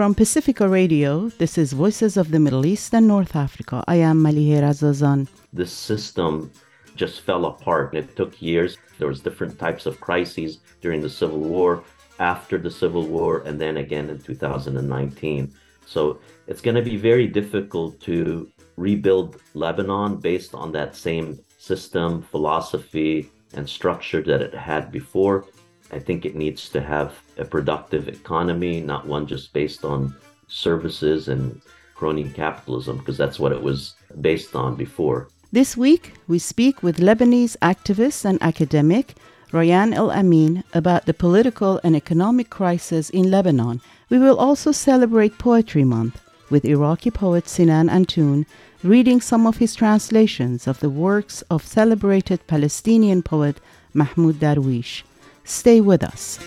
From Pacifica Radio, this is Voices of the Middle East and North Africa. I am Malihe Razazan. The system just fell apart. It took years. There was different types of crises during the Civil War, after the Civil War, and then again in 2019. So it's going to be very difficult to rebuild Lebanon based on that same system, philosophy, and structure that it had before. I think it needs to have a productive economy, not one just based on services and crony capitalism, because that's what it was based on before. This week, we speak with Lebanese activist and academic Rayan El-Amine about the political and economic crisis in Lebanon. We will also celebrate Poetry Month with Iraqi poet Sinan Antoon reading some of his translations of the works of celebrated Palestinian poet Mahmoud Darwish. Stay with us.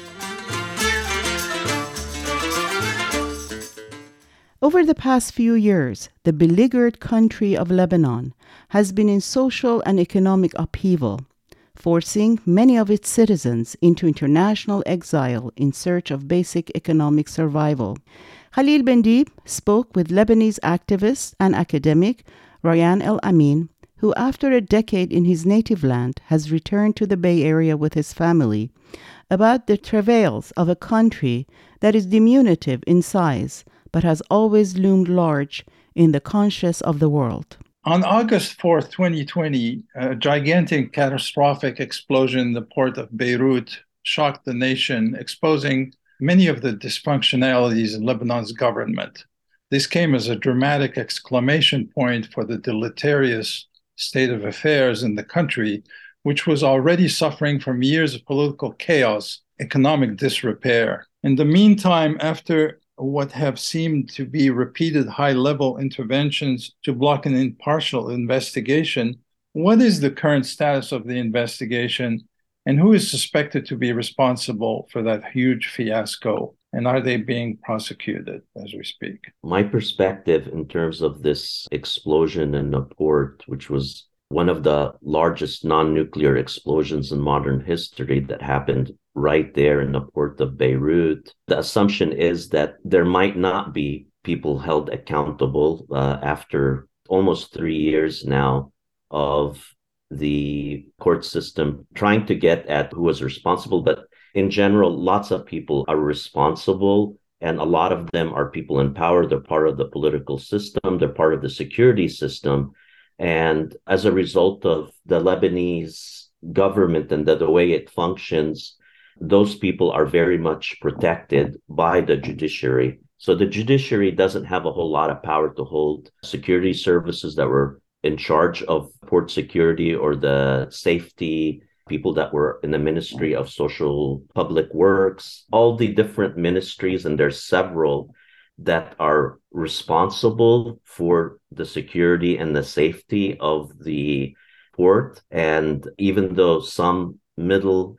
Over the past few years, the beleaguered country of Lebanon has been in social and economic upheaval, forcing many of its citizens into international exile in search of basic economic survival. Khalil Bendib spoke with Lebanese activist and academic Rayan El-Amine who, after a decade in his native land, has returned to the Bay Area with his family, about the travails of a country that is diminutive in size but has always loomed large in the conscience of the world. On August 4th, 2020, a gigantic catastrophic explosion in the port of Beirut shocked the nation, exposing many of the dysfunctionalities in Lebanon's government. This came as a dramatic exclamation point for the deleterious state of affairs in the country, which was already suffering from years of political chaos, economic disrepair. In the meantime, after what have seemed to be repeated high level interventions to block an impartial investigation, what is the current status of the investigation and who is suspected to be responsible for that huge fiasco? And are they being prosecuted as we speak? My perspective in terms of this explosion in the port, which was one of the largest non nuclear explosions in modern history that happened right there in the port of Beirut. The assumption is that there might not be people held accountable uh, after almost three years now of the court system trying to get at who was responsible. But in general, lots of people are responsible, and a lot of them are people in power. They're part of the political system, they're part of the security system. And as a result of the Lebanese government and the, the way it functions, those people are very much protected by the judiciary. So the judiciary doesn't have a whole lot of power to hold security services that were in charge of port security or the safety people that were in the Ministry of Social Public Works, all the different ministries, and there's several that are responsible for the security and the safety of the port. And even though some middle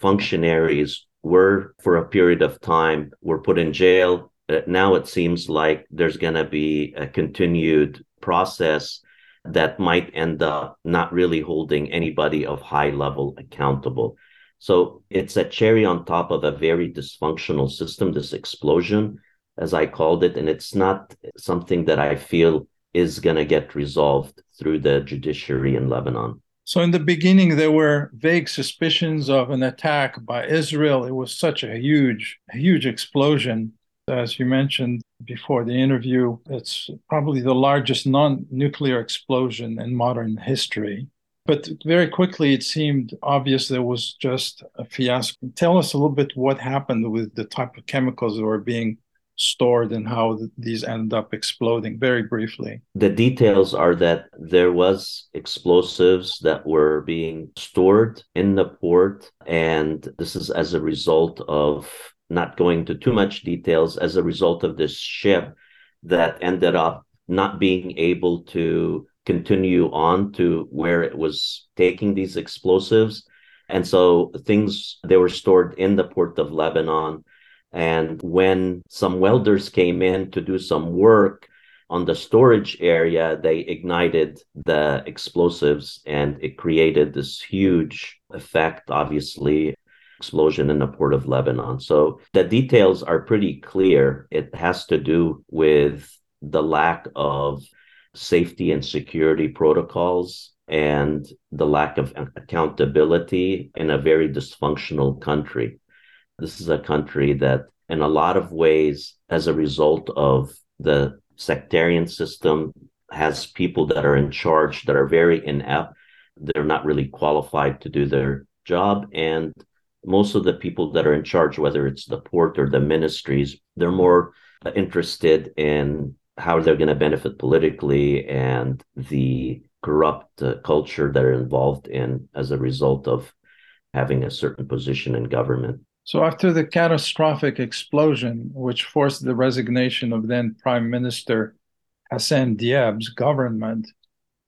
functionaries were, for a period of time, were put in jail, now it seems like there's going to be a continued process that might end up not really holding anybody of high level accountable. So it's a cherry on top of a very dysfunctional system, this explosion, as I called it. And it's not something that I feel is going to get resolved through the judiciary in Lebanon. So, in the beginning, there were vague suspicions of an attack by Israel. It was such a huge, huge explosion. As you mentioned, before the interview. It's probably the largest non nuclear explosion in modern history. But very quickly, it seemed obvious there was just a fiasco. Tell us a little bit what happened with the type of chemicals that were being stored and how these ended up exploding very briefly the details are that there was explosives that were being stored in the port and this is as a result of not going into too much details as a result of this ship that ended up not being able to continue on to where it was taking these explosives. And so things they were stored in the port of Lebanon. And when some welders came in to do some work on the storage area, they ignited the explosives and it created this huge effect, obviously, explosion in the port of Lebanon. So the details are pretty clear. It has to do with the lack of safety and security protocols and the lack of accountability in a very dysfunctional country. This is a country that, in a lot of ways, as a result of the sectarian system, has people that are in charge that are very inept. They're not really qualified to do their job. And most of the people that are in charge, whether it's the port or the ministries, they're more interested in how they're going to benefit politically and the corrupt uh, culture that are involved in as a result of having a certain position in government. So, after the catastrophic explosion, which forced the resignation of then Prime Minister Hassan Diab's government,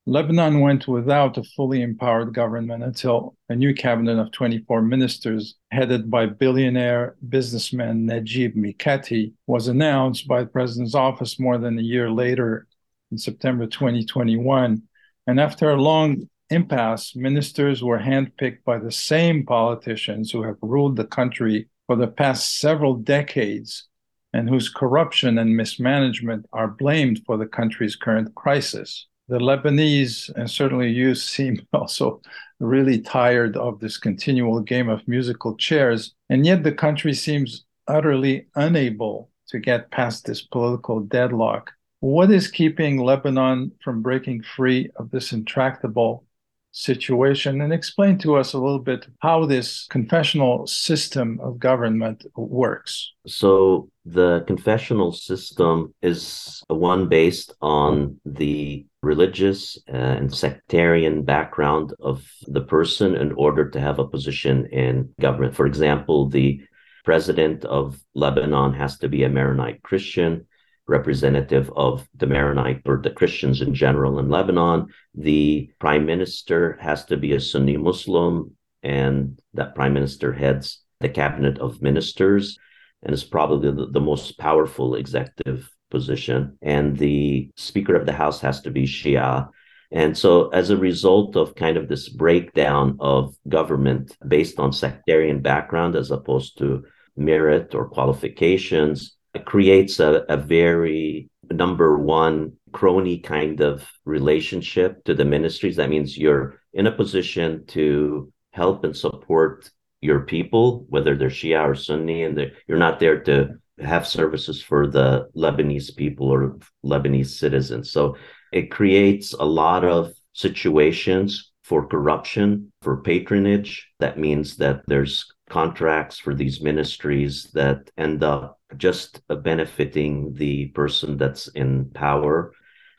Lebanon went without a fully empowered government until a new cabinet of 24 ministers, headed by billionaire businessman Najib Mikati, was announced by the president's office more than a year later in September 2021. And after a long impasse, ministers were handpicked by the same politicians who have ruled the country for the past several decades and whose corruption and mismanagement are blamed for the country's current crisis the Lebanese, and certainly you, seem also really tired of this continual game of musical chairs. And yet the country seems utterly unable to get past this political deadlock. What is keeping Lebanon from breaking free of this intractable situation and explain to us a little bit how this confessional system of government works. So, the confessional system is one based on the religious uh, and sectarian background of the person in order to have a position in government. For example, the president of Lebanon has to be a Maronite Christian representative of the Maronite or the Christians in general in Lebanon. The prime minister has to be a Sunni Muslim, and that prime minister heads the cabinet of ministers and is probably the, the most powerful executive position. And the Speaker of the House has to be Shia. And so, as a result of kind of this breakdown of government based on sectarian background as opposed to merit or qualifications, it creates a, a very number one crony kind of relationship to the ministries. That means you're in a position to help and support your people, whether they're Shia or Sunni, and you're not there to have services for the Lebanese people or Lebanese citizens. So it creates a lot of situations for corruption, for patronage. That means that there's contracts for these ministries that end up just benefiting the person that's in power.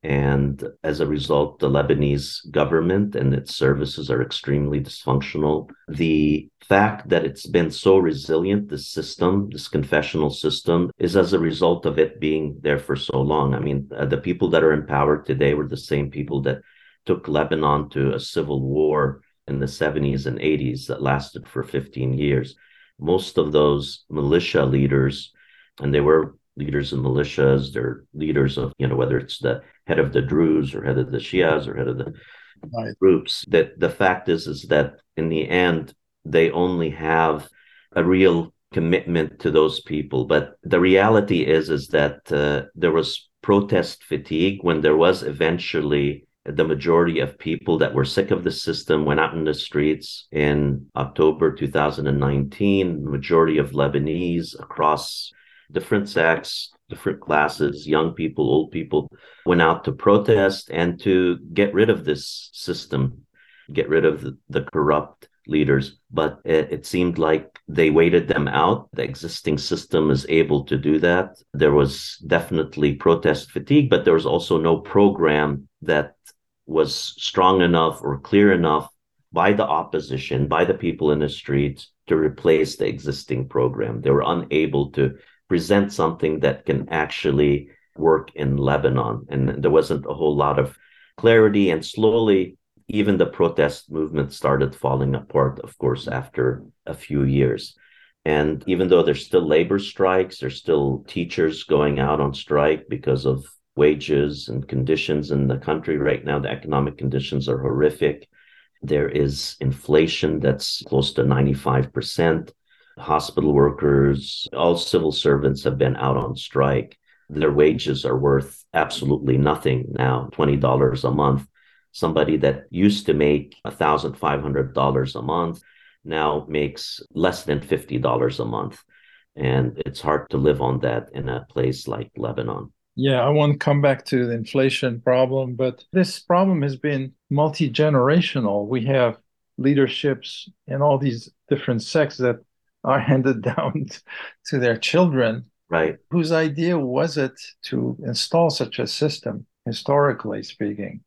And as a result, the Lebanese government and its services are extremely dysfunctional. The fact that it's been so resilient, this system, this confessional system, is as a result of it being there for so long. I mean, uh, the people that are in power today were the same people that took Lebanon to a civil war in the 70s and 80s that lasted for 15 years. Most of those militia leaders and they were leaders of militias. They're leaders of, you know, whether it's the head of the Druze or head of the Shias or head of the right. groups. That the fact is, is that in the end, they only have a real commitment to those people. But the reality is, is that uh, there was protest fatigue when there was eventually the majority of people that were sick of the system went out in the streets in October 2019. Majority of Lebanese across different sects, different classes, young people, old people, went out to protest and to get rid of this system, get rid of the, the corrupt leaders. But it, it, seemed like they waited them out. The existing system is able to do that. There was definitely protest fatigue, but there was also no program that was strong enough or clear enough by the opposition, by the people in the streets to replace the existing program. They were unable to present something that can actually work in Lebanon. And there wasn't a whole lot of clarity. And slowly, even the protest movement started falling apart, of course, after a few years. And even though there's still labor strikes, there's still teachers going out on strike because of wages and conditions in the country right now. The economic conditions are horrific. There is inflation that's close to 95%. Hospital workers, all civil servants have been out on strike. Their wages are worth absolutely nothing now, $20 a month. Somebody that used to make $1,500 a month now makes less than $50 a month. And it's hard to live on that in a place like Lebanon. Yeah, I want to come back to the inflation problem, but this problem has been multi generational. We have leaderships in all these different sects that are handed down to their children. Right. Whose idea was it to install such a system, historically speaking?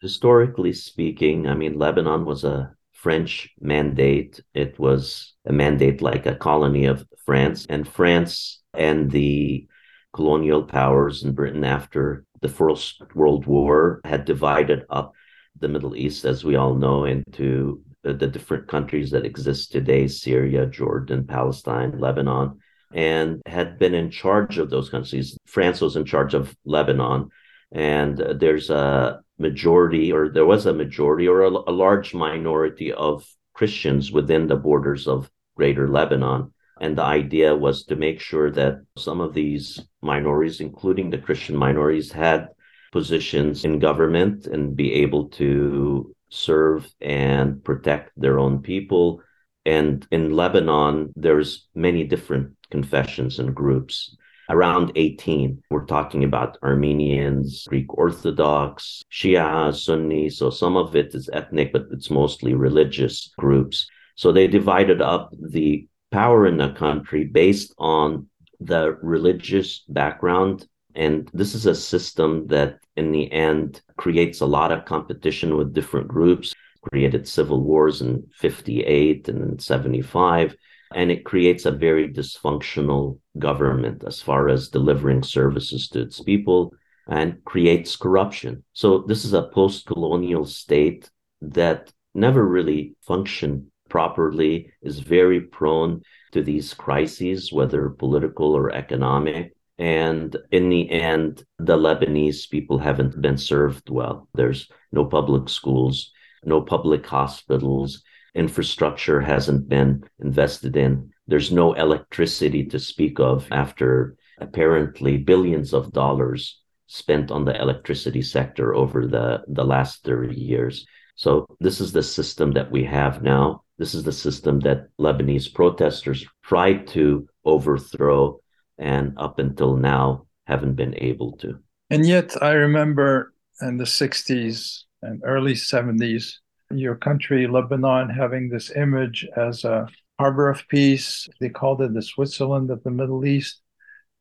Historically speaking, I mean, Lebanon was a French mandate. It was a mandate like a colony of France, and France and the colonial powers in Britain after the First World War had divided up the Middle East, as we all know, into the different countries that exist today Syria, Jordan, Palestine, Lebanon, and had been in charge of those countries. France was in charge of Lebanon, and there's a majority, or there was a majority, or a, a large minority of Christians within the borders of Greater Lebanon. And the idea was to make sure that some of these minorities, including the Christian minorities, had positions in government and be able to serve and protect their own people. And in Lebanon, there's many different confessions and groups. Around 18, we're talking about Armenians, Greek Orthodox, Shia, Sunni. So some of it is ethnic, but it's mostly religious groups. So they divided up the power in the country based on the religious background. And this is a system that, in the end, creates a lot of competition with different groups, created civil wars in 58 and in 75. And it creates a very dysfunctional government as far as delivering services to its people and creates corruption. So, this is a post colonial state that never really functioned properly, is very prone to these crises, whether political or economic. And in the end, the Lebanese people haven't been served well. There's no public schools, no public hospitals, infrastructure hasn't been invested in. There's no electricity to speak of after apparently billions of dollars spent on the electricity sector over the, the last 30 years. So, this is the system that we have now. This is the system that Lebanese protesters tried to overthrow and up until now haven't been able to. And yet, I remember in the 60s and early 70s, your country, Lebanon, having this image as a harbor of peace. They called it the Switzerland of the Middle East.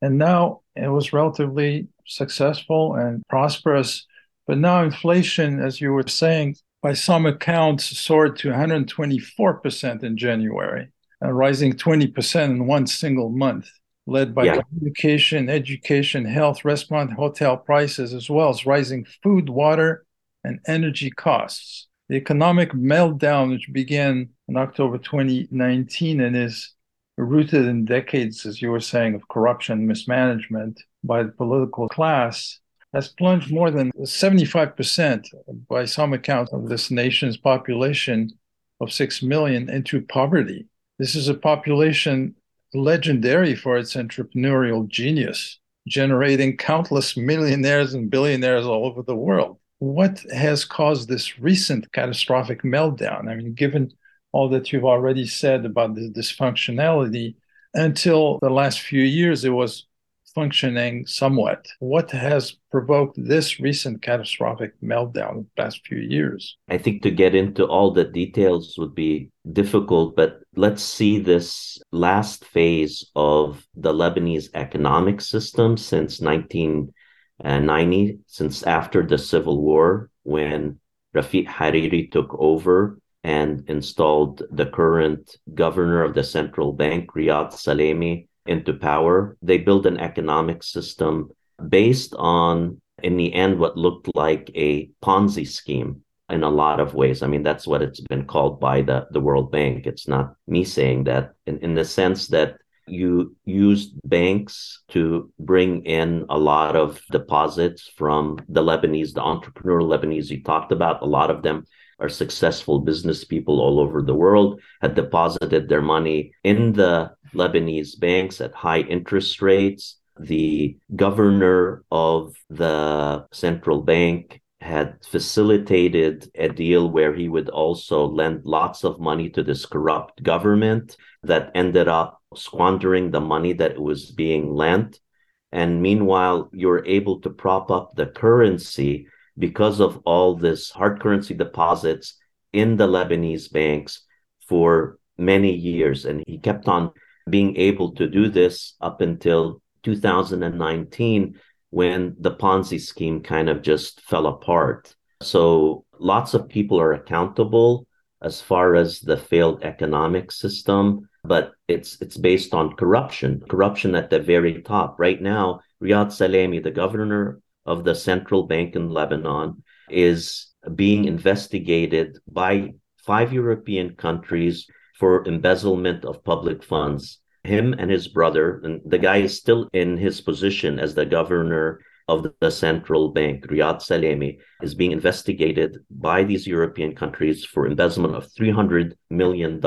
And now it was relatively successful and prosperous. But now inflation, as you were saying, by some accounts, soared to 124% in January, rising 20% in one single month, led by yeah. communication, education, health, restaurant, hotel prices, as well as rising food, water, and energy costs. The economic meltdown, which began in October 2019 and is rooted in decades, as you were saying, of corruption, mismanagement by the political class, has plunged more than 75% by some accounts of this nation's population of 6 million into poverty. This is a population legendary for its entrepreneurial genius, generating countless millionaires and billionaires all over the world. What has caused this recent catastrophic meltdown? I mean, given all that you've already said about the dysfunctionality, until the last few years, it was functioning somewhat. What has provoked this recent catastrophic meltdown in the past few years? I think to get into all the details would be difficult, but let's see this last phase of the Lebanese economic system since 1990, since after the civil war, when Rafiq Hariri took over and installed the current governor of the central bank, Riad Salameh, into power. They built an economic system based on, in the end, what looked like a Ponzi scheme in a lot of ways. I mean, that's what it's been called by the, the World Bank. It's not me saying that, in, in the sense that you used banks to bring in a lot of deposits from the Lebanese, the entrepreneurial Lebanese you talked about. A lot of them are successful business people all over the world, had deposited their money in the Lebanese banks at high interest rates. The governor of the central bank had facilitated a deal where he would also lend lots of money to this corrupt government that ended up squandering the money that was being lent. And meanwhile, you're able to prop up the currency because of all this hard currency deposits in the Lebanese banks for many years. And he kept on being able to do this up until 2019 when the Ponzi scheme kind of just fell apart. So lots of people are accountable as far as the failed economic system, but it's it's based on corruption, corruption at the very top. Right now, Riad Salameh, the governor of the central bank in Lebanon, is being investigated by five European countries for embezzlement of public funds. Him and his brother, and the guy is still in his position as the governor of the central bank, Riad Salameh, is being investigated by these European countries for embezzlement of $300 million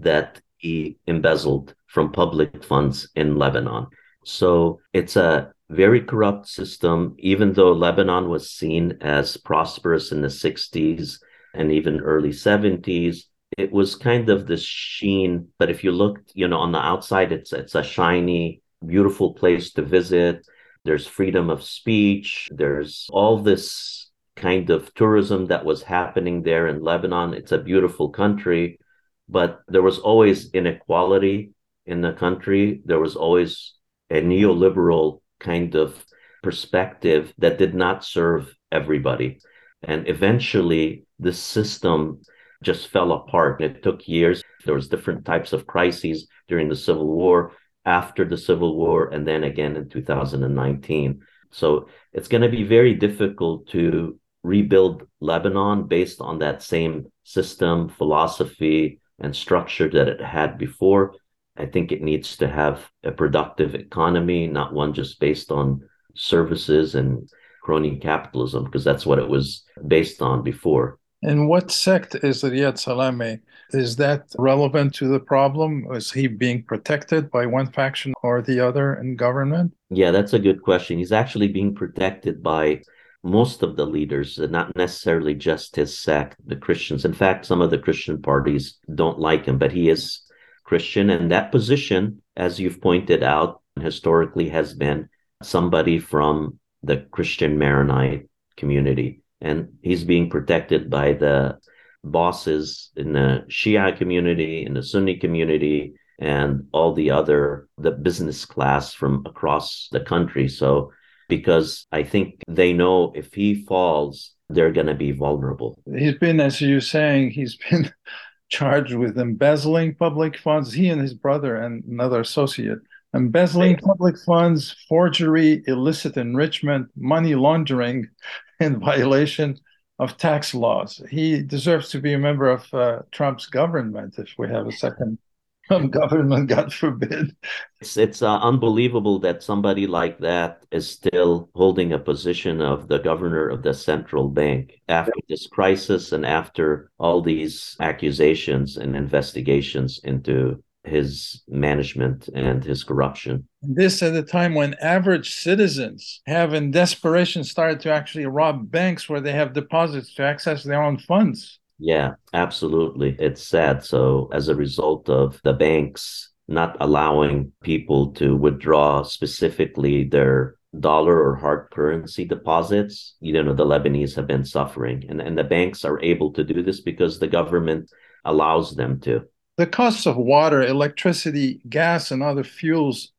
that he embezzled from public funds in Lebanon. So it's a very corrupt system, even though Lebanon was seen as prosperous in the 60s and even early 70s. It was kind of this sheen, but if you looked, you know, on the outside, it's it's a shiny, beautiful place to visit. There's freedom of speech. There's all this kind of tourism that was happening there in Lebanon. It's a beautiful country, but there was always inequality in the country. There was always a neoliberal kind of perspective that did not serve everybody. And eventually, the system just fell apart. It took years. There was different types of crises during the Civil War, after the Civil War, and then again in 2019. So it's going to be very difficult to rebuild Lebanon based on that same system, philosophy, and structure that it had before. I think it needs to have a productive economy, not one just based on services and crony capitalism, because that's what it was based on before. And what sect is Riad Salameh? Is that relevant to the problem? Is he being protected by one faction or the other in government? Yeah, that's a good question. He's actually being protected by most of the leaders, uh, not necessarily just his sect, the Christians. In fact, some of the Christian parties don't like him, but he is Christian. And that position, as you've pointed out, historically has been somebody from the Christian Maronite community. And he's being protected by the bosses in the Shia community, in the Sunni community, and all the other, the business class from across the country. So, because I think they know if he falls, they're going to be vulnerable. He's been, as you're saying, he's been charged with embezzling public funds, he and his brother and another associate, embezzling public funds, forgery, illicit enrichment, money laundering, in violation of tax laws. He deserves to be a member of uh, Trump's government if we have a second government, God forbid. It's it's uh, unbelievable that somebody like that is still holding a position of the governor of the central bank after this crisis and after all these accusations and investigations into his management and his corruption. This at a time when average citizens have, in desperation, started to actually rob banks where they have deposits to access their own funds. Yeah, absolutely. It's sad. So, as a result of the banks not allowing people to withdraw specifically their dollar or hard currency deposits, you know, the Lebanese have been suffering. And, and the banks are able to do this because the government allows them to. The costs of water, electricity, gas, and other fuels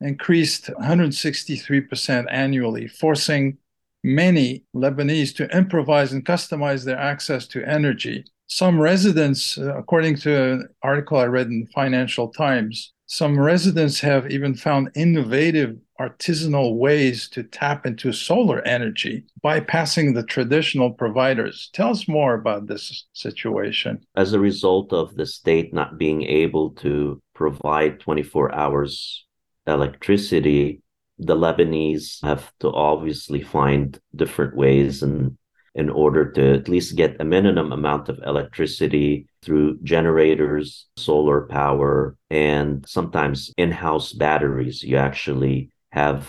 increased 163% annually, forcing many Lebanese to improvise and customize their access to energy. Some residents, according to an article I read in Financial Times, some residents have even found innovative artisanal ways to tap into solar energy, bypassing the traditional providers. Tell us more about this situation. As a result of the state not being able to provide 24 hours electricity, the Lebanese have to obviously find different ways and in order to at least get a minimum amount of electricity through generators, solar power, and sometimes in house batteries. You actually have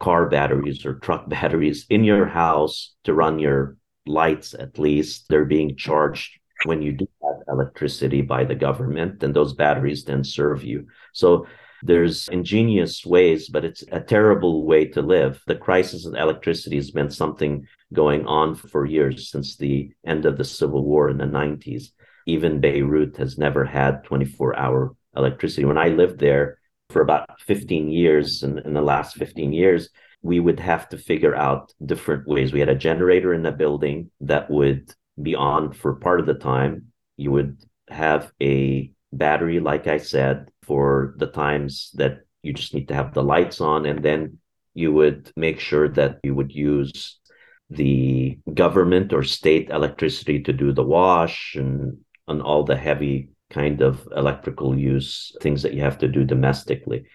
car batteries or truck batteries in your house to run your lights, at least. They're being charged when you do have electricity by the government, and those batteries then serve you. So there's ingenious ways, but it's a terrible way to live. The crisis of electricity has been something going on for years since the end of the Civil War in the 90s. Even Beirut has never had 24 hour electricity. When I lived there for about 15 years, and in the last 15 years, we would have to figure out different ways. We had a generator in the building that would be on for part of the time. You would have a battery, like I said, for the times that you just need to have the lights on. And then you would make sure that you would use the government or state electricity to do the wash and, and all the heavy kind of electrical use things that you have to do domestically.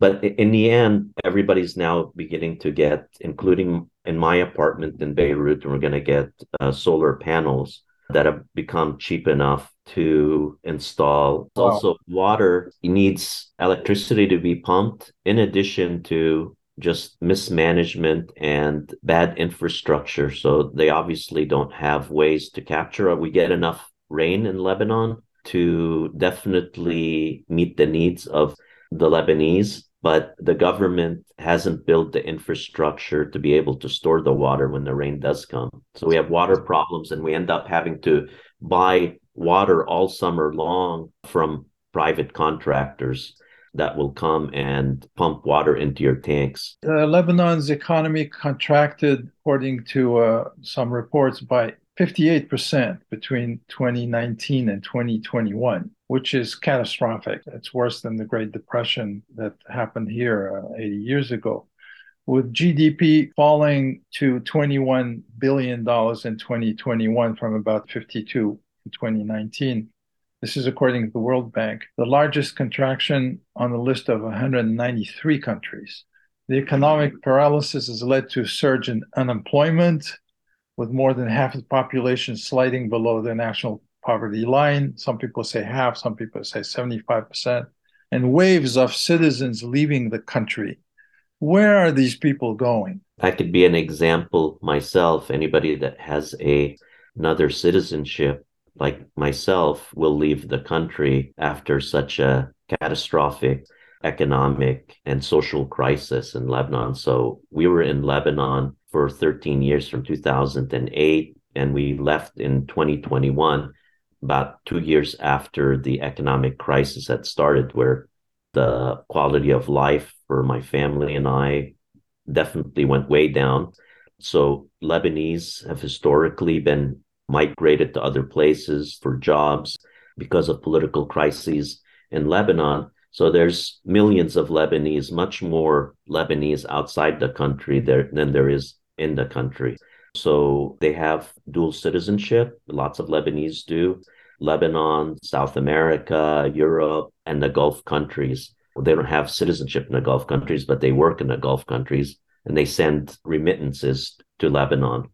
But in the end, everybody's now beginning to get, including in my apartment in Beirut, and we're going to get uh, solar panels that have become cheap enough to install. Wow. Also, water needs electricity to be pumped, in addition to just mismanagement and bad infrastructure. So they obviously don't have ways to capture. We get enough rain in Lebanon to definitely meet the needs of the Lebanese, but the government hasn't built the infrastructure to be able to store the water when the rain does come. So we have water problems and we end up having to buy water all summer long from private contractors that will come and pump water into your tanks. Uh, Lebanon's economy contracted, according to uh, some reports, by 58% between 2019 and 2021, which is catastrophic. It's worse than the Great Depression that happened here uh, 80 years ago. With GDP falling to $21 billion in 2021 from about 52 in 2019. This is according to the World Bank, the largest contraction on the list of 193 countries. The economic paralysis has led to a surge in unemployment, with more than half the population sliding below the national poverty line. Some people say half, some people say 75%, and waves of citizens leaving the country. Where are these people going? I could be an example myself. Anybody that has a another citizenship like myself will leave the country after such a catastrophic economic and social crisis in Lebanon. So we were in Lebanon for 13 years from 2008, and we left in 2021, about two years after the economic crisis had started, where the quality of life for my family and I definitely went way down. So Lebanese have historically been migrated to other places for jobs because of political crises in Lebanon. So there's millions of Lebanese, much more Lebanese outside the country there than there is in the country. So they have dual citizenship. Lots of Lebanese do. Lebanon, South America, Europe, and the Gulf countries. They don't have citizenship in the Gulf countries, but they work in the Gulf countries and they send remittances to Lebanon.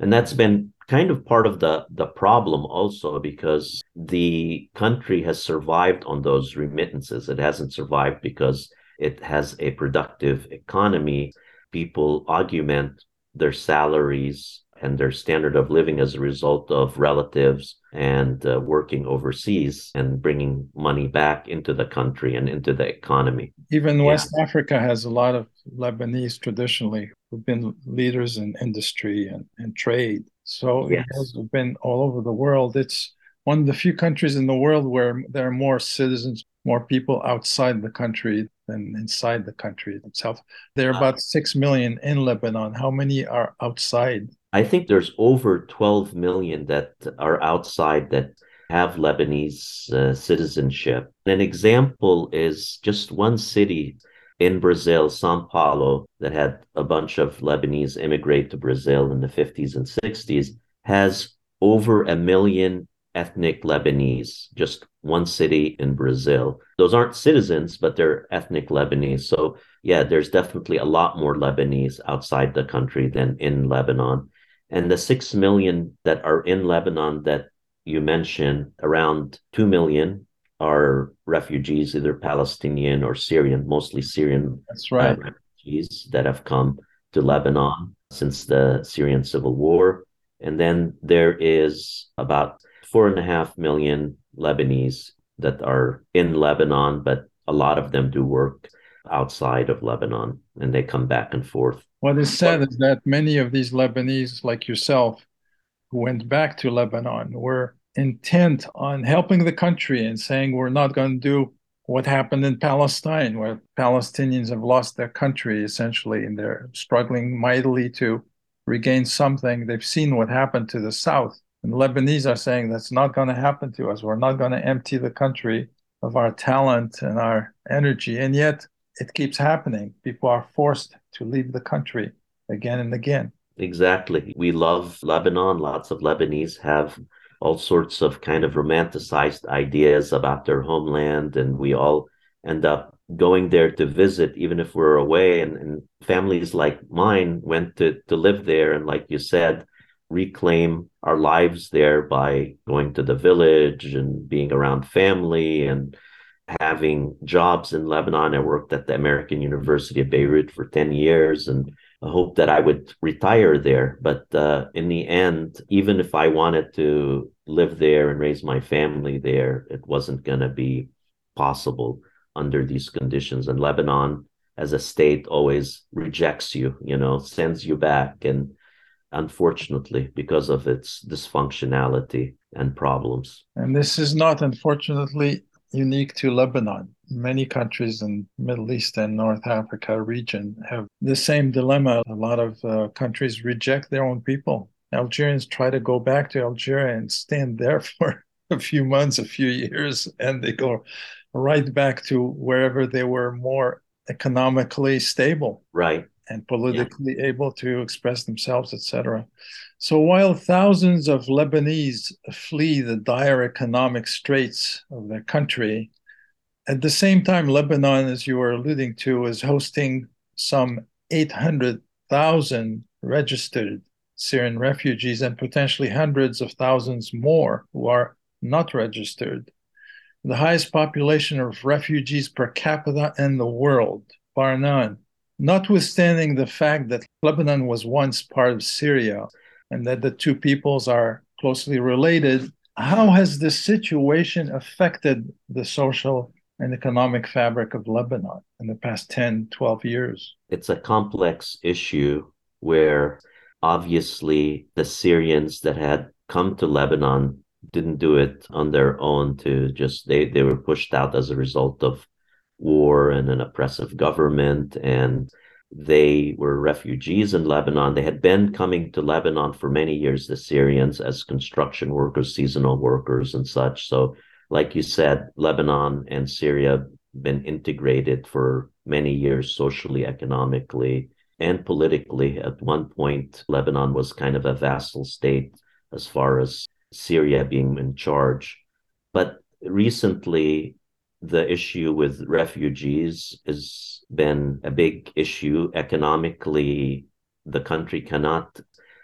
And that's been kind of part of the, the problem also because the country has survived on those remittances. It hasn't survived because it has a productive economy. People augment their salaries and their standard of living as a result of relatives and uh, working overseas and bringing money back into the country and into the economy. Even yeah. West Africa has a lot of Lebanese traditionally who've been leaders in industry and, and trade. So yes. it has been all over the world. It's one of the few countries in the world where there are more citizens, more people outside the country than inside the country itself. There are about 6 million in Lebanon. How many are outside? I think there's over 12 million that are outside that have Lebanese uh, citizenship. An example is just one city in Brazil, Sao Paulo, that had a bunch of Lebanese immigrate to Brazil in the 50s and 60s, has over a million ethnic Lebanese, just one city in Brazil. Those aren't citizens, but they're ethnic Lebanese. So, yeah, there's definitely a lot more Lebanese outside the country than in Lebanon. And the 6 million that are in Lebanon that you mentioned, around 2 million are refugees, either Palestinian or Syrian, mostly Syrian That's right. uh, refugees that have come to Lebanon since the Syrian civil war. And then there is about four and a half million Lebanese that are in Lebanon, but a lot of them do work outside of Lebanon and they come back and forth. What is sad is that many of these Lebanese, like yourself, who went back to Lebanon, were intent on helping the country and saying we're not going to do what happened in Palestine, where Palestinians have lost their country essentially, and they're struggling mightily to regain something. They've seen what happened to the South. And Lebanese are saying that's not going to happen to us. We're not going to empty the country of our talent and our energy. And yet it keeps happening. People are forced to leave the country again and again. Exactly. We love Lebanon. Lots of Lebanese have all sorts of kind of romanticized ideas about their homeland, and we all end up going there to visit, even if we're away. And, and families like mine went to, to live there, and like you said, reclaim our lives there by going to the village and being around family and having jobs in Lebanon. I worked at the American University of Beirut for 10 years and I hoped that I would retire there. But uh, in the end, even if I wanted to live there and raise my family there, it wasn't going to be possible under these conditions. And Lebanon, as a state, always rejects you, you know, sends you back. And unfortunately, because of its dysfunctionality and problems. And this is not, unfortunately, unique to Lebanon. Many countries in Middle East and North Africa region have the same dilemma. A lot of uh, countries reject their own people. Algerians try to go back to Algeria and stand there for a few months, a few years, and they go right back to wherever they were more economically stable. Right. And politically yeah. able to express themselves, etc. So while thousands of Lebanese flee the dire economic straits of their country, at the same time, Lebanon, as you were alluding to, is hosting some 800,000 registered Syrian refugees and potentially hundreds of thousands more who are not registered. The highest population of refugees per capita in the world, bar none. Notwithstanding the fact that Lebanon was once part of Syria, and that the two peoples are closely related. How has this situation affected the social and economic fabric of Lebanon in the past 10, 12 years? It's a complex issue where obviously the Syrians that had come to Lebanon didn't do it on their own to just they they were pushed out as a result of war and an oppressive government and they were refugees in Lebanon. They had been coming to Lebanon for many years, the Syrians, as construction workers, seasonal workers, and such. So, like you said, Lebanon and Syria been integrated for many years socially, economically, and politically. At one point, Lebanon was kind of a vassal state as far as Syria being in charge. But recently, the issue with refugees has been a big issue. Economically the country cannot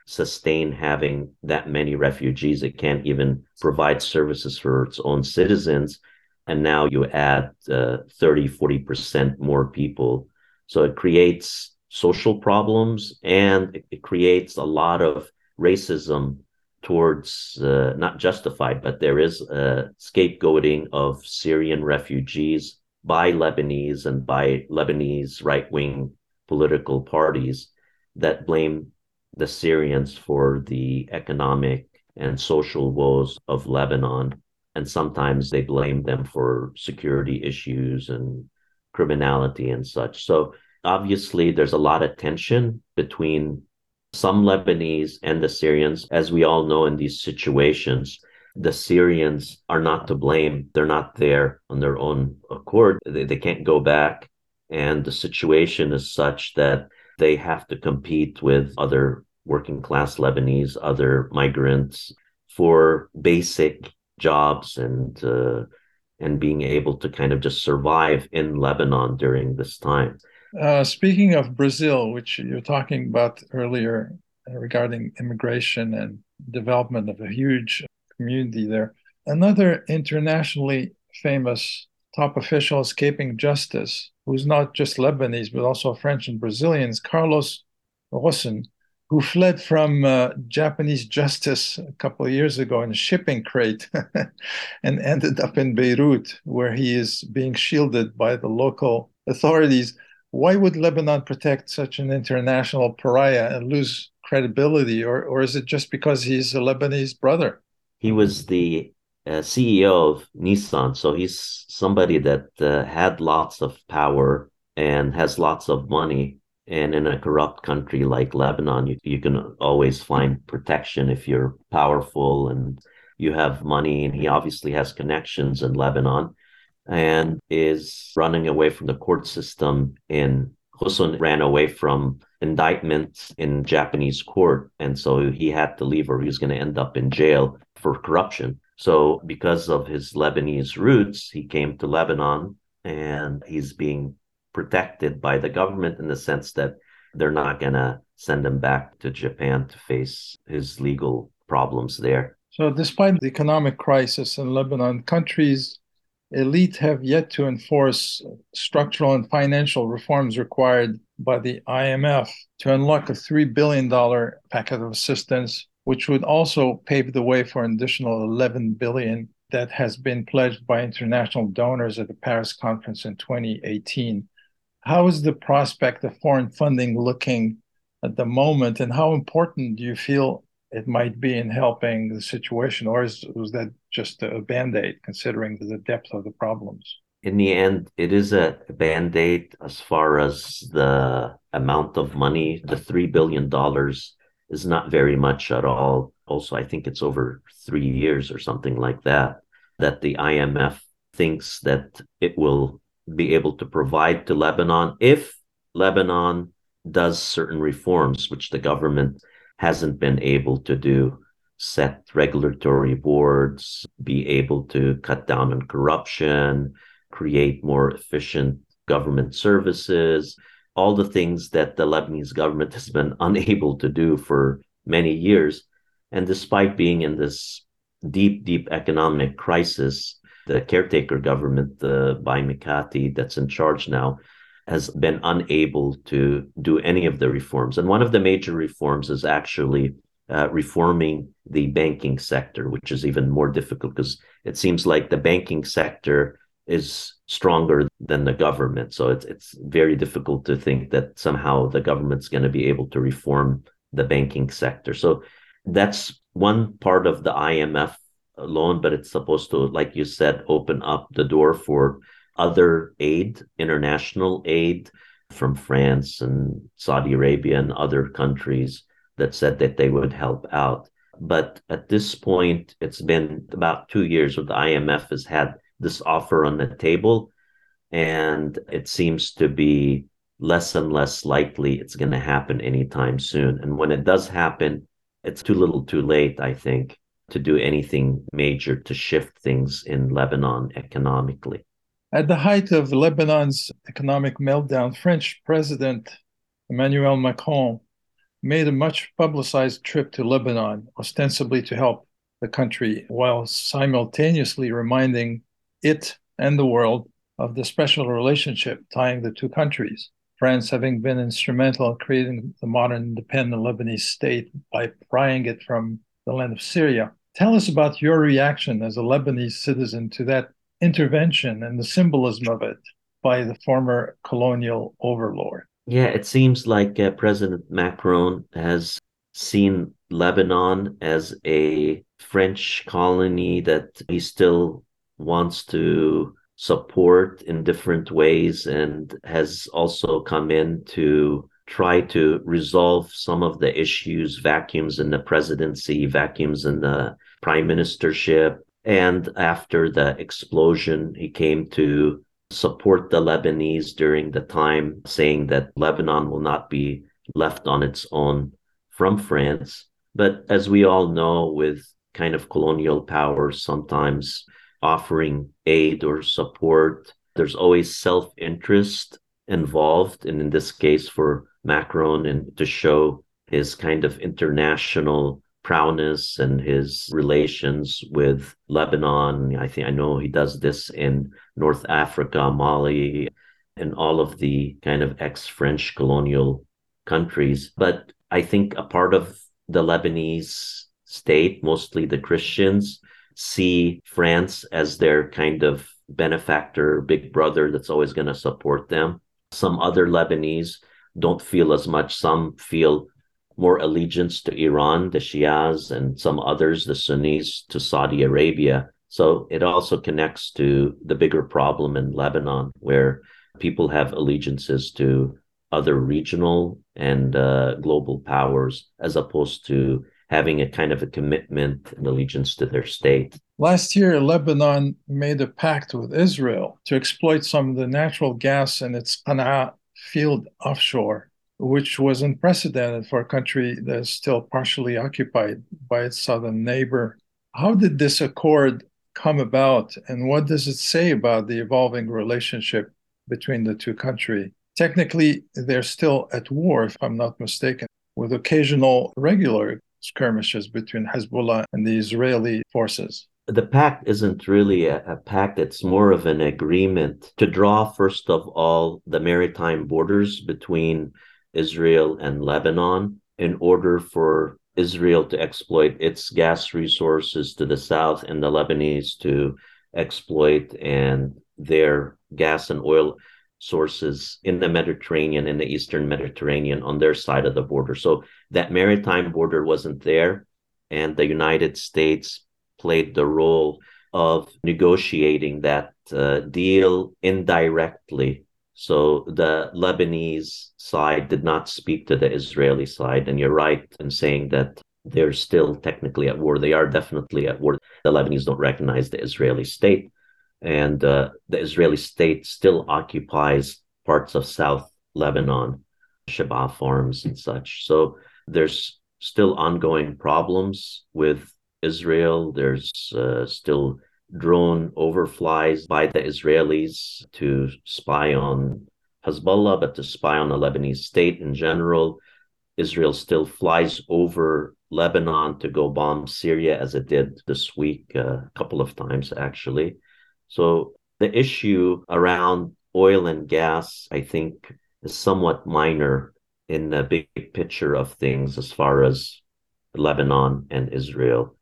sustain having that many refugees. It can't even provide services for its own citizens. And now you add uh, 30 40% more people. So it creates social problems and it creates a lot of racism towards uh, not justified, but there is a scapegoating of Syrian refugees by Lebanese and by Lebanese right wing political parties that blame the Syrians for the economic and social woes of Lebanon. And sometimes they blame them for security issues and criminality and such. So obviously, there's a lot of tension between some Lebanese and the Syrians, as we all know in these situations, the Syrians are not to blame. They're not there on their own accord. They, they can't go back. And the situation is such that they have to compete with other working class Lebanese, other migrants for basic jobs and uh, and being able to kind of just survive in Lebanon during this time. Uh, speaking of Brazil, which you're talking about earlier, regarding immigration and development of a huge community there. Another internationally famous top official escaping justice, who's not just Lebanese, but also French and Brazilians, Carlos Ghosn, who fled from uh, Japanese justice a couple of years ago in a shipping crate and ended up in Beirut, where he is being shielded by the local authorities. Why would Lebanon protect such an international pariah and lose credibility, or, or is it just because he's a Lebanese brother? He was the uh, CEO of Nissan, so he's somebody that uh, had lots of power and has lots of money and in a corrupt country like Lebanon, you, you can always find protection if you're powerful and you have money. And he obviously has connections in Lebanon and is running away from the court system in Ghosn ran away from indictments in Japanese court. And so he had to leave or he was going to end up in jail for corruption. So because of his Lebanese roots, he came to Lebanon and he's being protected by the government in the sense that they're not going to send him back to Japan to face his legal problems there. So, despite the economic crisis in Lebanon, countries elite have yet to enforce structural and financial reforms required by the IMF to unlock a $3 billion packet of assistance, which would also pave the way for an additional 11 billion that has been pledged by international donors at the Paris conference in 2018 how is the prospect of foreign funding looking at the moment, and how important do you feel it might be in helping the situation, or is, was that just a band aid considering the depth of the problems? In the end, it is a band aid as far as the amount of money. The $3 billion is not very much at all. Also, I think it's over three years or something like that, that the IMF thinks that it will be able to provide to Lebanon if Lebanon does certain reforms, which the government hasn't been able to do, set regulatory boards, be able to cut down on corruption, create more efficient government services, all the things that the Lebanese government has been unable to do for many years. And despite being in this deep, deep economic crisis, the caretaker government, the by Mikati that's in charge now, has been unable to do any of the reforms. And one of the major reforms is actually uh, reforming the banking sector, which is even more difficult because it seems like the banking sector is stronger than the government. So it's it's very difficult to think that somehow the government's going to be able to reform the banking sector. So that's one part of the IMF loan, but it's supposed to, like you said, open up the door for other aid, international aid from France and Saudi Arabia and other countries that said that they would help out. But at this point, it's been about two years where the IMF has had this offer on the table, and it seems to be less and less likely it's going to happen anytime soon. And when it does happen, it's too little too late, I think to do anything major to shift things in Lebanon economically. At the height of Lebanon's economic meltdown, French President Emmanuel Macron made a much publicized trip to Lebanon, ostensibly to help the country, while simultaneously reminding it and the world of the special relationship tying the two countries. France having been instrumental in creating the modern independent Lebanese state by prying it from the land of Syria. Tell us about your reaction as a Lebanese citizen to that intervention and the symbolism of it by the former colonial overlord. Yeah, it seems like uh, President Macron has seen Lebanon as a French colony that he still wants to support in different ways and has also come in to try to resolve some of the issues, vacuums in the presidency, vacuums in the prime ministership. And after the explosion, he came to support the Lebanese during the time, saying that Lebanon will not be left on its own from France. But as we all know, with kind of colonial powers sometimes offering aid or support, there's always self interest involved. And in this case, for Macron and to show his kind of international prowess and his relations with Lebanon. I think I know he does this in North Africa, Mali, and all of the kind of ex French colonial countries. But I think a part of the Lebanese state, mostly the Christians, see France as their kind of benefactor, big brother that's always going to support them. Some other Lebanese don't feel as much. Some feel more allegiance to Iran, the Shias, and some others, the Sunnis, to Saudi Arabia. So it also connects to the bigger problem in Lebanon, where people have allegiances to other regional and uh, global powers, as opposed to having a kind of a commitment and allegiance to their state. Last year, Lebanon made a pact with Israel to exploit some of the natural gas in its Qanaa field offshore which was unprecedented for a country that is still partially occupied by its southern neighbor. How did this accord come about, and what does it say about the evolving relationship between the two countries? Technically, they're still at war, if I'm not mistaken, with occasional regular skirmishes between Hezbollah and the Israeli forces the pact isn't really a, a, pact, it's more of an agreement to draw, first of all, the maritime borders between Israel and Lebanon in order for Israel to exploit its gas resources to the south and the Lebanese to exploit and their gas and oil sources in the Mediterranean in the eastern Mediterranean on their side of the border. So that maritime border wasn't there and the United States played the role of negotiating that uh, deal indirectly so the Lebanese side did not speak to the Israeli side. And you're right in saying that they're still technically at war. They are definitely at war. The Lebanese don't recognize the Israeli state. And uh, the Israeli state still occupies parts of South Lebanon, Shebaa farms and such. So there's still ongoing problems with Israel. There's uh, still drone overflies by the Israelis to spy on Hezbollah, but to spy on the Lebanese state in general. Israel still flies over Lebanon to go bomb Syria, as it did this week uh, a couple of times, actually. So the issue around oil and gas, I think, is somewhat minor in the big picture of things as far as Lebanon and Israel.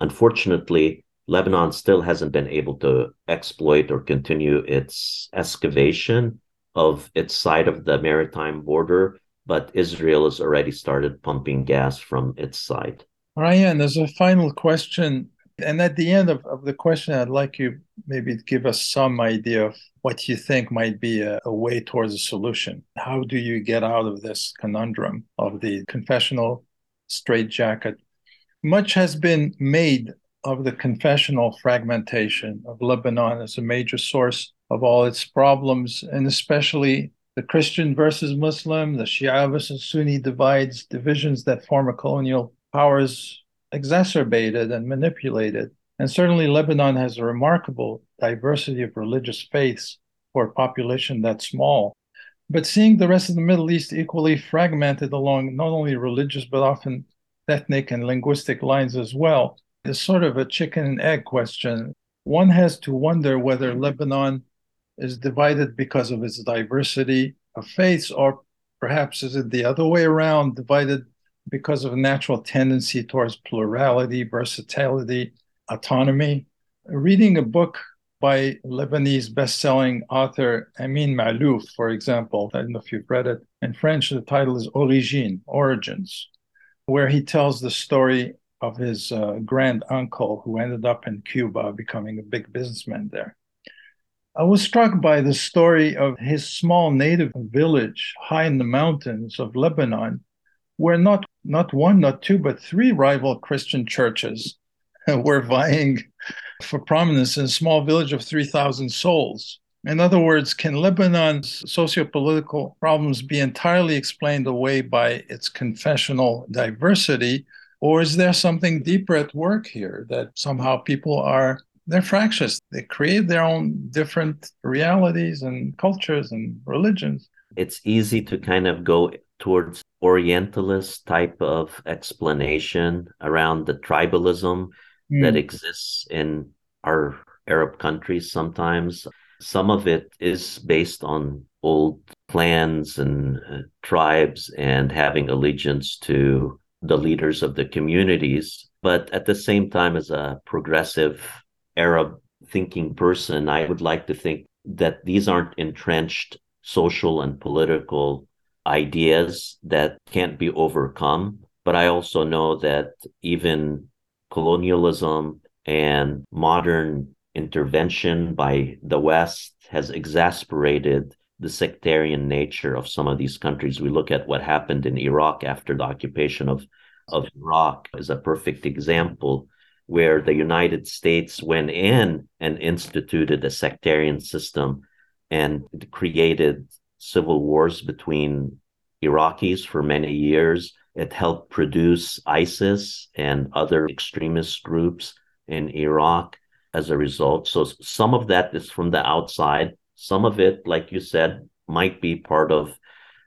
Unfortunately, Lebanon still hasn't been able to exploit or continue its excavation of its side of the maritime border, but Israel has already started pumping gas from its side. Rayan, there's a final question. And at the end of, of the question, I'd like you maybe to give us some idea of what you think might be a, a way towards a solution. How do you get out of this conundrum of the confessional straitjacket? Much has been made of the confessional fragmentation of Lebanon as a major source of all its problems, and especially the Christian versus Muslim, the Shia versus Sunni divides, divisions that former colonial powers exacerbated and manipulated. And certainly, Lebanon has a remarkable diversity of religious faiths for a population that small. But seeing the rest of the Middle East equally fragmented along not only religious but often ethnic and linguistic lines as well, is sort of a chicken and egg question. One has to wonder whether mm-hmm. Lebanon is divided because of its diversity of faiths, or perhaps is it the other way around, divided because of a natural tendency towards plurality, versatility, autonomy. Reading a book by Lebanese best-selling author Amin Maalouf, for example, I don't know if you've read it. In French, the title is Origine, Origins, where he tells the story of his uh, grand uncle who ended up in Cuba becoming a big businessman there. I was struck by the story of his small native village high in the mountains of Lebanon, where not, not one, not two, but three rival Christian churches were vying for prominence in a small village of 3,000 souls. In other words, can Lebanon's socio-political problems be entirely explained away by its confessional diversity, or is there something deeper at work here that somehow people are they're fractious. They create their own different realities and cultures and religions. It's easy to kind of go towards Orientalist type of explanation around the tribalism mm. that exists in our Arab countries sometimes. Some of it is based on old clans and uh, tribes and having allegiance to the leaders of the communities. But at the same time, as a progressive Arab thinking person, I would like to think that these aren't entrenched social and political ideas that can't be overcome. But I also know that even colonialism and modern intervention by the West has exasperated the sectarian nature of some of these countries. We look at what happened in Iraq after the occupation of, of Iraq is a perfect example, where the United States went in and instituted a sectarian system and created civil wars between Iraqis for many years. It helped produce ISIS and other extremist groups in Iraq as a result. So some of that is from the outside. Some of it, like you said, might be part of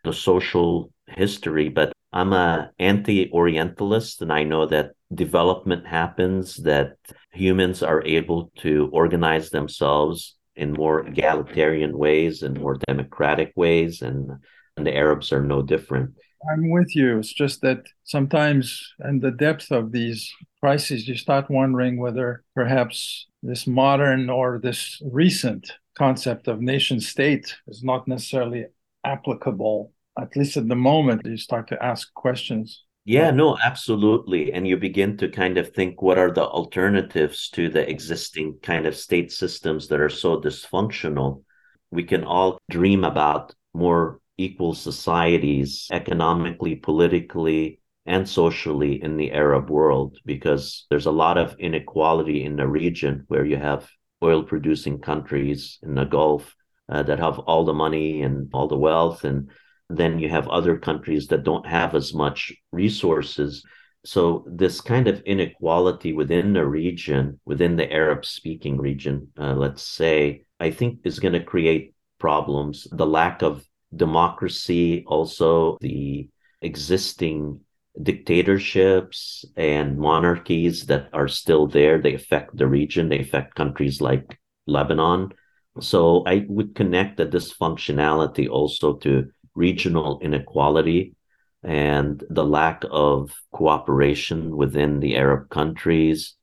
the social history, but I'm a anti-orientalist and I know that development happens that humans are able to organize themselves in more egalitarian ways and more democratic ways and, and the arabs are no different. I'm with you. It's just that sometimes in the depth of these crises you start wondering whether perhaps this modern or this recent concept of nation state is not necessarily applicable at least at the moment you start to ask questions yeah, no, absolutely. And you begin to kind of think what are the alternatives to the existing kind of state systems that are so dysfunctional? We can all dream about more equal societies economically, politically, and socially in the Arab world because there's a lot of inequality in the region where you have oil producing countries in the Gulf uh, that have all the money and all the wealth and then you have other countries that don't have as much resources. So, this kind of inequality within the region, within the Arab speaking region, uh, let's say, I think is going to create problems. The lack of democracy, also the existing dictatorships and monarchies that are still there, they affect the region, they affect countries like Lebanon. So, I would connect the dysfunctionality also to regional inequality and the lack of cooperation within the Arab countries.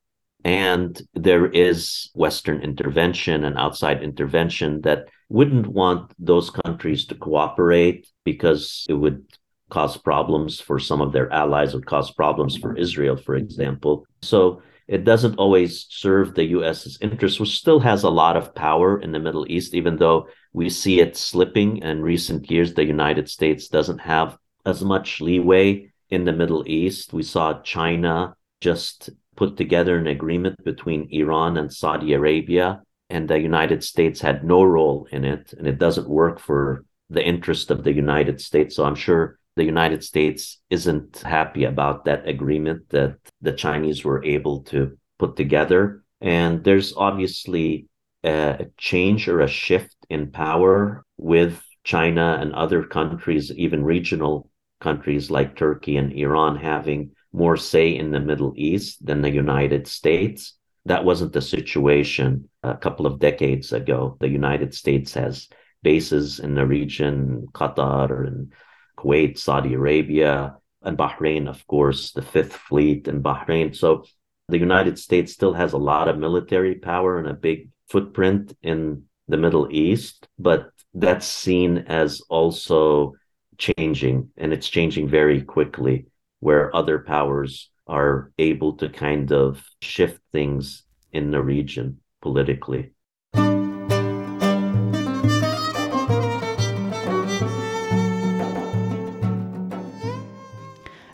And there is Western intervention and outside intervention that wouldn't want those countries to cooperate because it would cause problems for some of their allies, would cause problems for Israel, for example. So it doesn't always serve the US's interests, which still has a lot of power in the Middle East, even though we see it slipping in recent years. The United States doesn't have as much leeway in the Middle East. We saw China just put together an agreement between Iran and Saudi Arabia, and the United States had no role in it, and it doesn't work for the interest of the United States. So I'm sure the United States isn't happy about that agreement that the Chinese were able to put together. And there's obviously a change or a shift in power with China and other countries, even regional countries like Turkey and Iran, having more say in the Middle East than the United States. That wasn't the situation a couple of decades ago. The United States has bases in the region, Qatar and Kuwait, Saudi Arabia, and Bahrain, of course, the Fifth Fleet in Bahrain. So the United States still has a lot of military power and a big footprint in the Middle East, but that's seen as also changing, and it's changing very quickly, where other powers are able to kind of shift things in the region politically.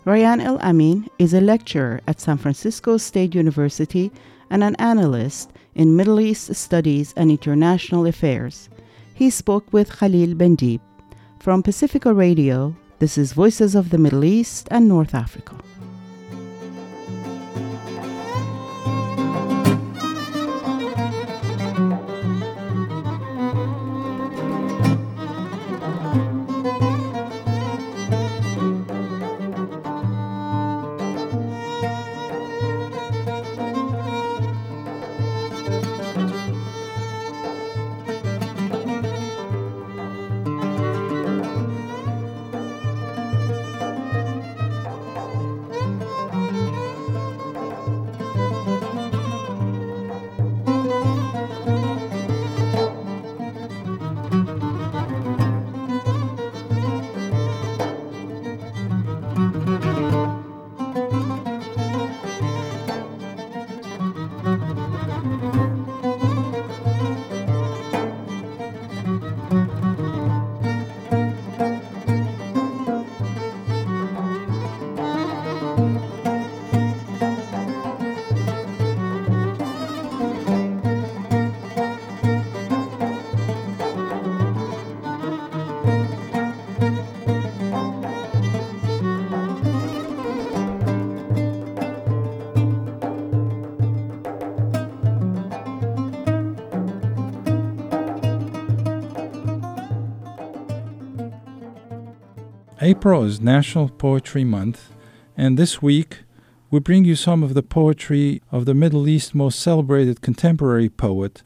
Rayan El-Amine is a lecturer at San Francisco State University and an analyst in Middle East Studies and International Affairs. He spoke with Khalil Bendib. From Pacifica Radio, this is Voices of the Middle East and North Africa. April is National Poetry Month, and this week we bring you some of the poetry of the Middle East's most celebrated contemporary poet,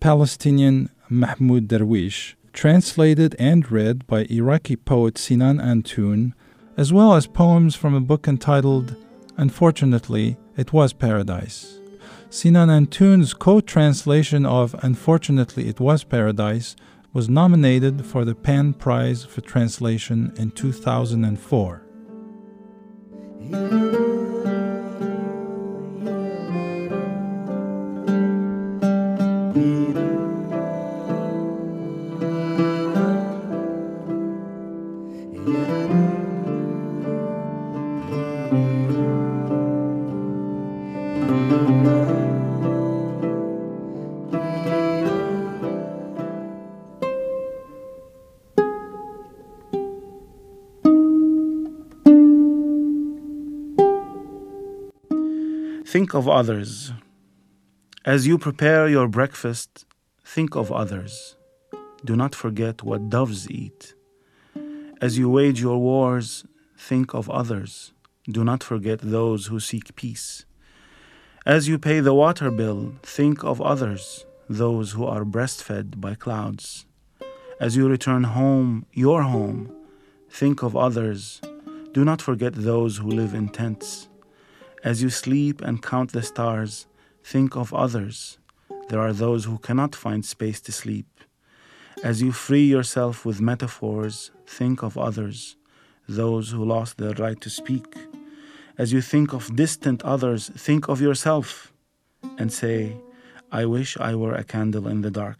Palestinian Mahmoud Darwish, translated and read by Iraqi poet Sinan Antoon, as well as poems from a book entitled Unfortunately, It Was Paradise. Sinan Antoon's co translation of Unfortunately, It Was Paradise was nominated for the PEN Prize for Translation in 2004. Think of others. As you prepare your breakfast, think of others. Do not forget what doves eat. As you wage your wars, think of others. Do not forget those who seek peace. As you pay the water bill, think of others, those who are breastfed by clouds. As you return home, your home, think of others. Do not forget those who live in tents. As you sleep and count the stars, think of others. There are those who cannot find space to sleep. As you free yourself with metaphors, think of others, those who lost their right to speak. As you think of distant others, think of yourself and say, I wish I were a candle in the dark.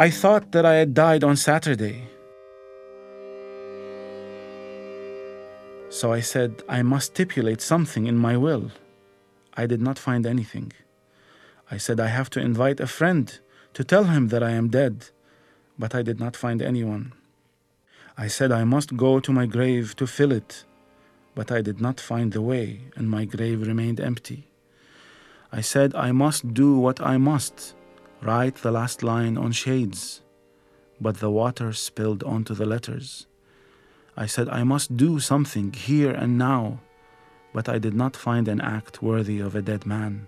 I thought that I had died on Saturday. So I said, I must stipulate something in my will. I did not find anything. I said, I have to invite a friend to tell him that I am dead, but I did not find anyone. I said, I must go to my grave to fill it, but I did not find the way, and my grave remained empty. I said, I must do what I must Write the last line on shades, but the water spilled onto the letters. I said I must do something here and now, but I did not find an act worthy of a dead man.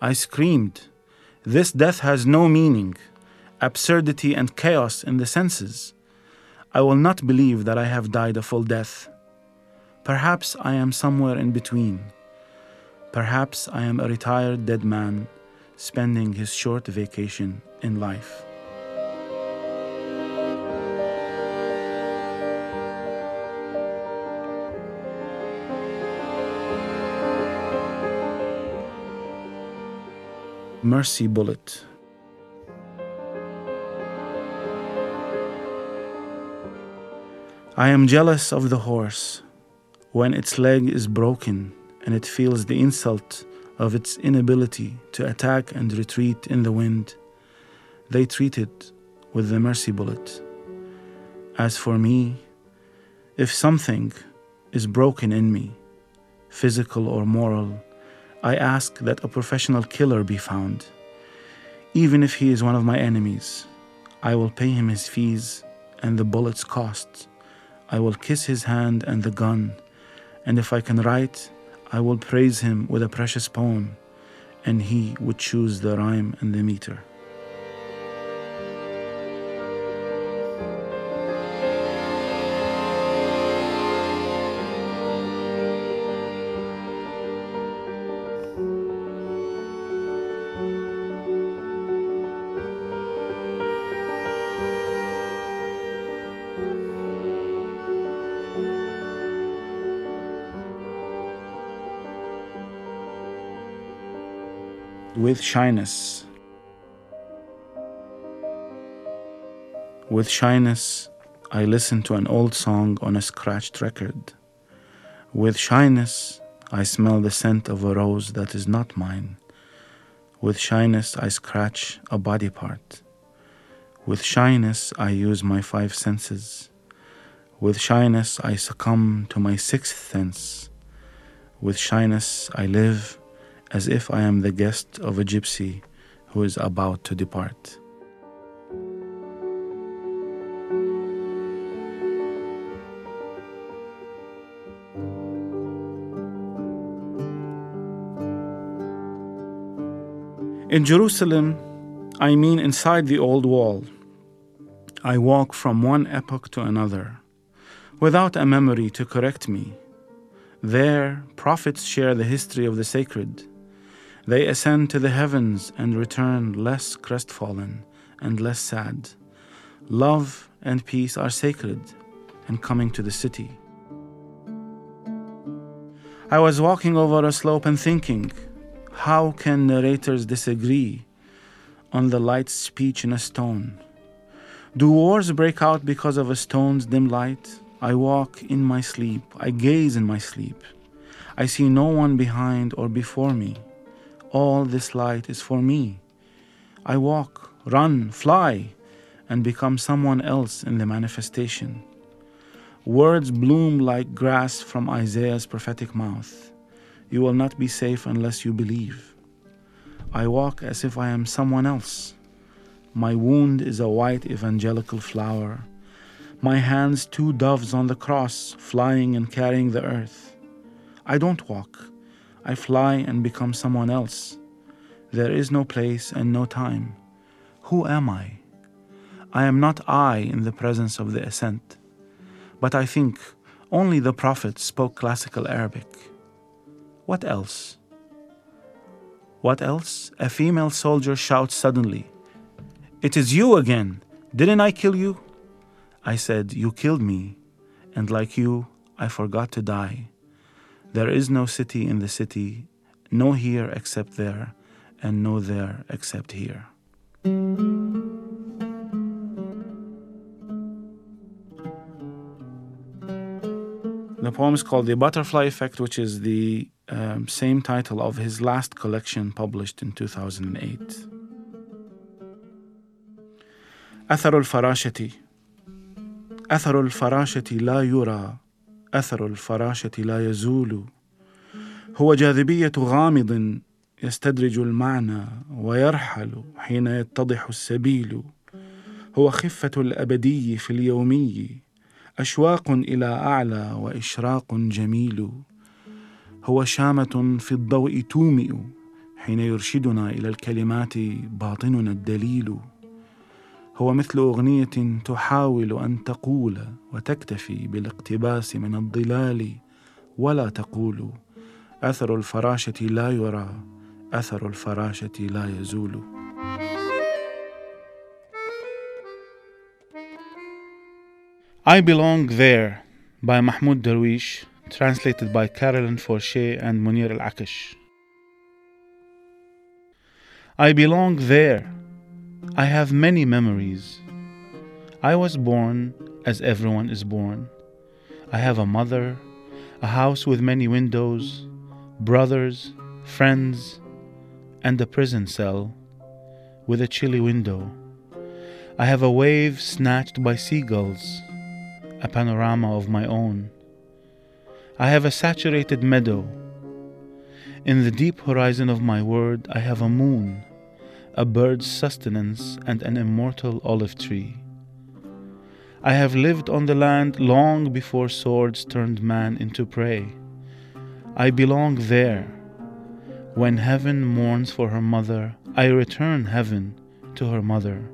I screamed, This death has no meaning, absurdity and chaos in the senses. I will not believe that I have died a full death. Perhaps I am somewhere in between. Perhaps I am a retired dead man spending his short vacation in life. Mercy Bullet. I am jealous of the horse when its leg is broken and it feels the insult of its inability to attack and retreat in the wind, they treat it with the mercy bullet. As for me, if something is broken in me, physical or moral, I ask that a professional killer be found. Even if he is one of my enemies, I will pay him his fees and the bullet's cost. I will kiss his hand and the gun, and if I can write, I will praise him with a precious poem, and he would choose the rhyme and the meter. With shyness. With shyness, I listen to an old song on a scratched record. With shyness, I smell the scent of a rose that is not mine. With shyness, I scratch a body part. With shyness, I use my five senses. With shyness, I succumb to my sixth sense. With shyness, I live as if I am the guest of a gypsy who is about to depart. In Jerusalem, I mean inside the old wall, I walk from one epoch to another, without a memory to correct me. There, prophets share the history of the sacred. They ascend to the heavens and return less crestfallen and less sad. Love and peace are sacred and coming to the city. I was walking over a slope and thinking, how can narrators disagree on the light speech in a stone? Do wars break out because of a stone's dim light? I walk in my sleep, I gaze in my sleep. I see no one behind or before me. All this light is for me. I walk, run, fly, and become someone else in the manifestation. Words bloom like grass from Isaiah's prophetic mouth. You will not be safe unless you believe. I walk as if I am someone else. My wound is a white evangelical flower. My hands, two doves on the cross, flying and carrying the earth. I don't walk. I fly and become someone else. There is no place and no time. Who am I? I am not I in the presence of the ascent. But I think only the Prophet spoke classical Arabic. What else? What else? A female soldier shouts suddenly, It is you again! Didn't I kill you? I said, You killed me, and like you, I forgot to die. There is no city in the city, no here except there, and no there except here. The poem is called The Butterfly Effect, which is the um, same title of his last collection published in 2008. أثر الفراشة أثر الفراشة لا يرى أثر الفراشة لا يزول. هو جاذبية غامض يستدرج المعنى ويرحل حين يتضح السبيل. هو خفة الأبدي في اليومي أشواق إلى أعلى وإشراق جميل. هو شامة في الضوء تومئ حين يرشدنا إلى الكلمات باطننا الدليل. هو مثل أغنية تحاول أن تقول وتكتفي بالاقتباس من الظلال ولا تقول أثر الفراشة لا يرى أثر الفراشة لا يزول I Belong There by Mahmoud Darwish, translated by Carolyn Forche and Munir Al Akash. I belong there. I have many memories. I was born as everyone is born. I have a mother, a house with many windows, brothers, friends, and a prison cell with a chilly window. I have a wave snatched by seagulls a panorama of my own. I have a saturated meadow. In the deep horizon of my world, I have a moon, a bird's sustenance, and an immortal olive tree. I have lived on the land long before swords turned man into prey. I belong there. When heaven mourns for her mother, I return heaven to her mother.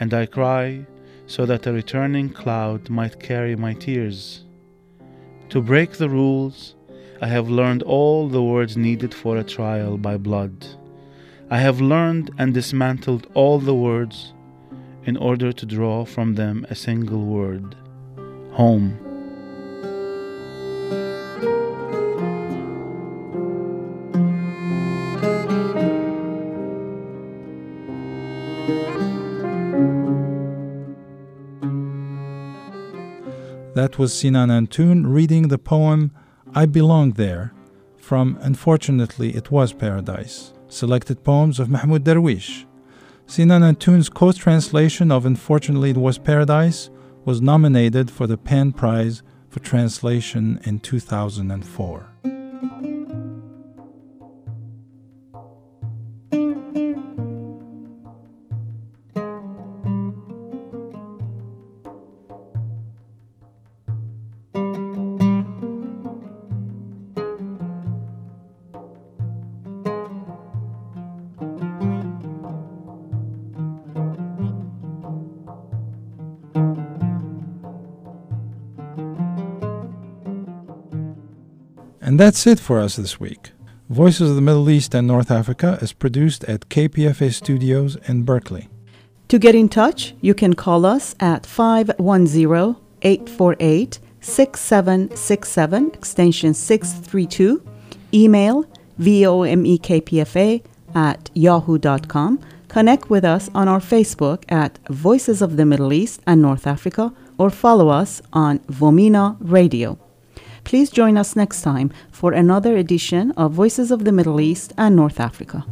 And I cry, so that a returning cloud might carry my tears. To break the rules, I have learned all the words needed for a trial by blood. I have learned and dismantled all the words in order to draw from them a single word home. That was Sinan Antoon reading the poem I Belong There from Unfortunately It Was Paradise, selected poems of Mahmoud Darwish. Sinan Antoon's co translation of Unfortunately It Was Paradise was nominated for the PEN Prize for Translation in 2004. And that's it for us this week. Voices of the Middle East and North Africa is produced at KPFA Studios in Berkeley. To get in touch, you can call us at 510 848 6767, extension 632, email vomekpfa at yahoo.com. Connect with us on our Facebook at Voices of the Middle East and North Africa or follow us on VOMENA Radio. Please join us next time for another edition of Voices of the Middle East and North Africa.